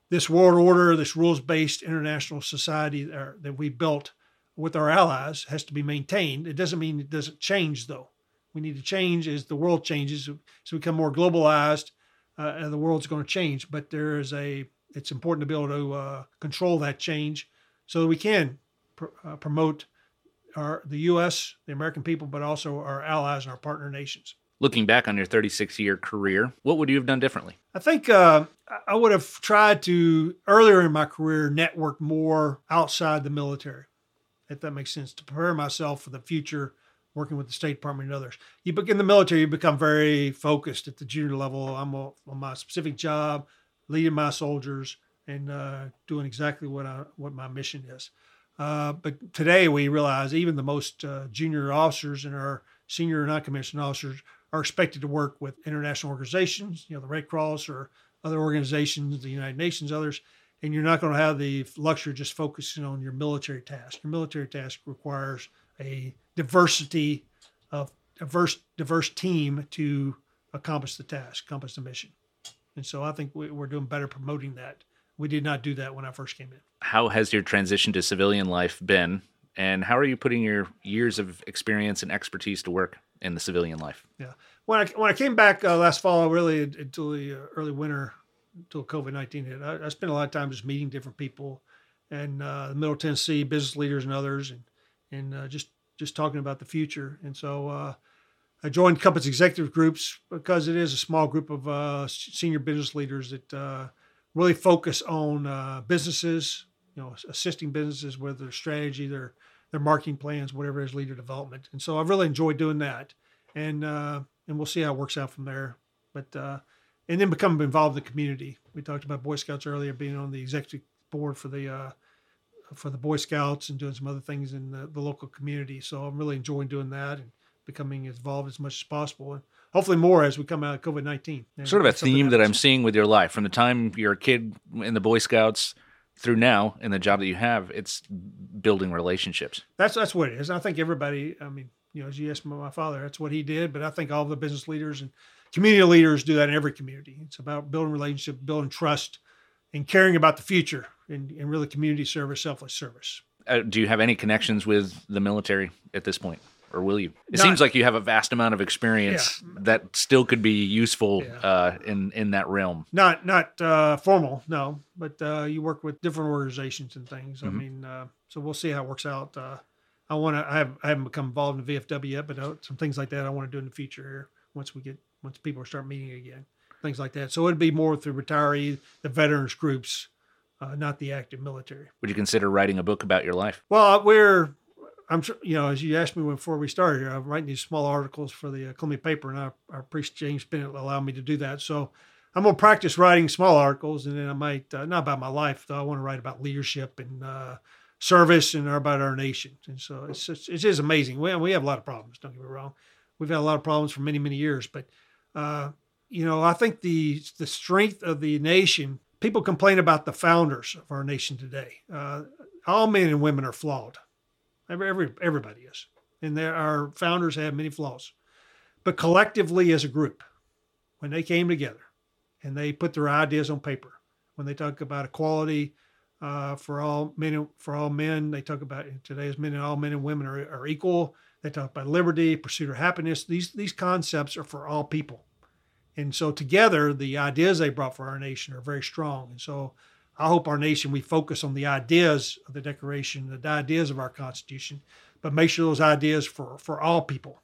this world order, this rules-based international society that, that we built with our allies has to be maintained. It doesn't mean it doesn't change, though. We need to change as the world changes, as we become more globalized, uh, and the world's going to change. But there is a, it's important to be able to uh, control that change so that we can pr- uh, promote our the U.S., the American people, but also our allies and our partner nations. Looking back on your 36 year career, what would you have done differently? I think uh, I would have tried to earlier in my career network more outside the military, if that makes sense, to prepare myself for the future, working with the State Department and others. You begin the military, you become very focused at the junior level. I'm on my specific job, leading my soldiers, and uh, doing exactly what I what my mission is. Uh, but today we realize even the most uh, junior officers and our senior non-commissioned officers are expected to work with international organizations, you know, the Red Cross or other organizations, the United Nations, others, and you're not going to have the luxury just focusing on your military task. Your military task requires a diversity of diverse diverse team to accomplish the task, accomplish the mission. And so I think we, we're doing better promoting that. We did not do that when I first came in. How has your transition to civilian life been? And how are you putting your years of experience and expertise to work in the civilian life? Yeah. When I when I came back uh, last fall, really until the uh, early winter, until COVID nineteen hit, I, I spent a lot of time just meeting different people, and uh, Middle Tennessee business leaders and others, and and uh, just just talking about the future. And so uh, I joined Compass executive groups because it is a small group of uh, senior business leaders that uh, really focus on uh, businesses, you know, assisting businesses with their strategy, their their marketing plans, whatever is leader development. And so I've really enjoyed doing that, and uh, and we'll see how it works out from there. But uh, and then become involved in the community. We talked about Boy Scouts earlier, being on the executive board for the uh, for the Boy Scouts and doing some other things in the, the local community. So I'm really enjoying doing that and becoming involved as much as possible, and hopefully more as we come out of COVID nineteen. Sort of a theme that I'm seeing with your life from the time you're a kid in the Boy Scouts through now in the job that you have. It's building relationships. That's that's what it is. I think everybody. I mean, you know, as you asked my father, that's what he did. But I think all the business leaders and community leaders do that in every community. It's about building relationship, building trust, and caring about the future, and, and really community service, selfless service. Uh, do you have any connections with the military at this point? Or will you? It Not- seems like you have a vast amount of experience that still could be useful Yeah. uh, in in that realm. Not not uh, formal, no, but uh, you work with different organizations and things. I Mhm. mean, uh, so we'll see how it works out. Uh, I want to. I, have, I haven't become involved in VFW yet, but uh, some things like that I want to do in the future here once we get once people start meeting again, things like that. So it'd be more through retiree, the veterans groups, uh, not the active military. Would you consider writing a book about your life? Well, we're, I'm sure, you know, as you asked me before we started here, I'm writing these small articles for the uh, Columbia paper, and our, our priest James Bennett allowed me to do that. So I'm going to practice writing small articles, and then I might, uh, not about my life, though, I want to write about leadership and uh, service and about our nation. And so it's just, it is amazing. We, we have a lot of problems, don't get me wrong. We've had a lot of problems for many, many years, but, uh, you know, I think the the strength of the nation. People complain about the founders of our nation today. Uh, all men and women are flawed. Every, every everybody is, and there our founders have many flaws. But collectively, as a group, when they came together and they put their ideas on paper, when they talk about equality uh, for all men, for all men, they talk about today today's men and all men and women are, are equal. They talk about liberty, pursuit of happiness. These these concepts are for all people. And so together, the ideas they brought for our nation are very strong. And so I hope our nation, we focus on the ideas of the Declaration, the ideas of our Constitution, but make sure those ideas for, for all people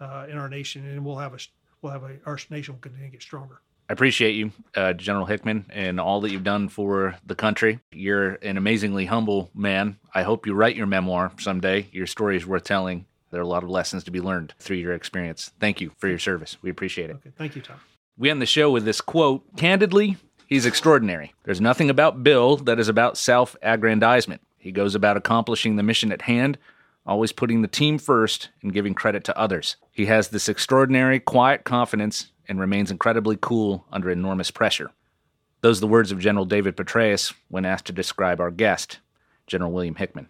uh, in our nation, and we'll have a we'll have a our nation will continue to get stronger. I appreciate you, uh, General Hickman, and all that you've done for the country. You're an amazingly humble man. I hope you write your memoir someday. Your story is worth telling. There are a lot of lessons to be learned through your experience. Thank you for your service. We appreciate it. Okay, thank you, Tom. We end the show with this quote Candidly, he's extraordinary. There's nothing about Bill that is about self aggrandizement. He goes about accomplishing the mission at hand, always putting the team first and giving credit to others. He has this extraordinary, quiet confidence and remains incredibly cool under enormous pressure. Those are the words of General David Petraeus when asked to describe our guest, General William Hickman.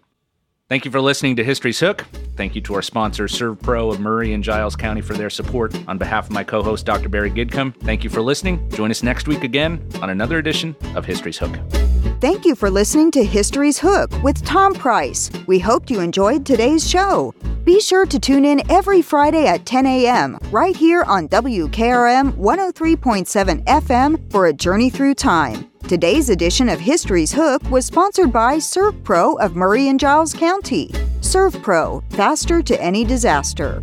Thank you for listening to History's Hook. Thank you to our sponsor, ServPro of Maury and Giles County, for their support. On behalf of my co host, Dr. Barry Gidcombe, thank you for listening. Join us next week again on another edition of History's Hook. Thank you for listening to History's Hook with Tom Price. We hope you enjoyed today's show. Be sure to tune in every Friday at 10 a.m. right here on WKRM 103.7 FM for a journey through time. Today's edition of History's Hook was sponsored by ServPro of Maury and Giles County. ServPro, faster to any disaster.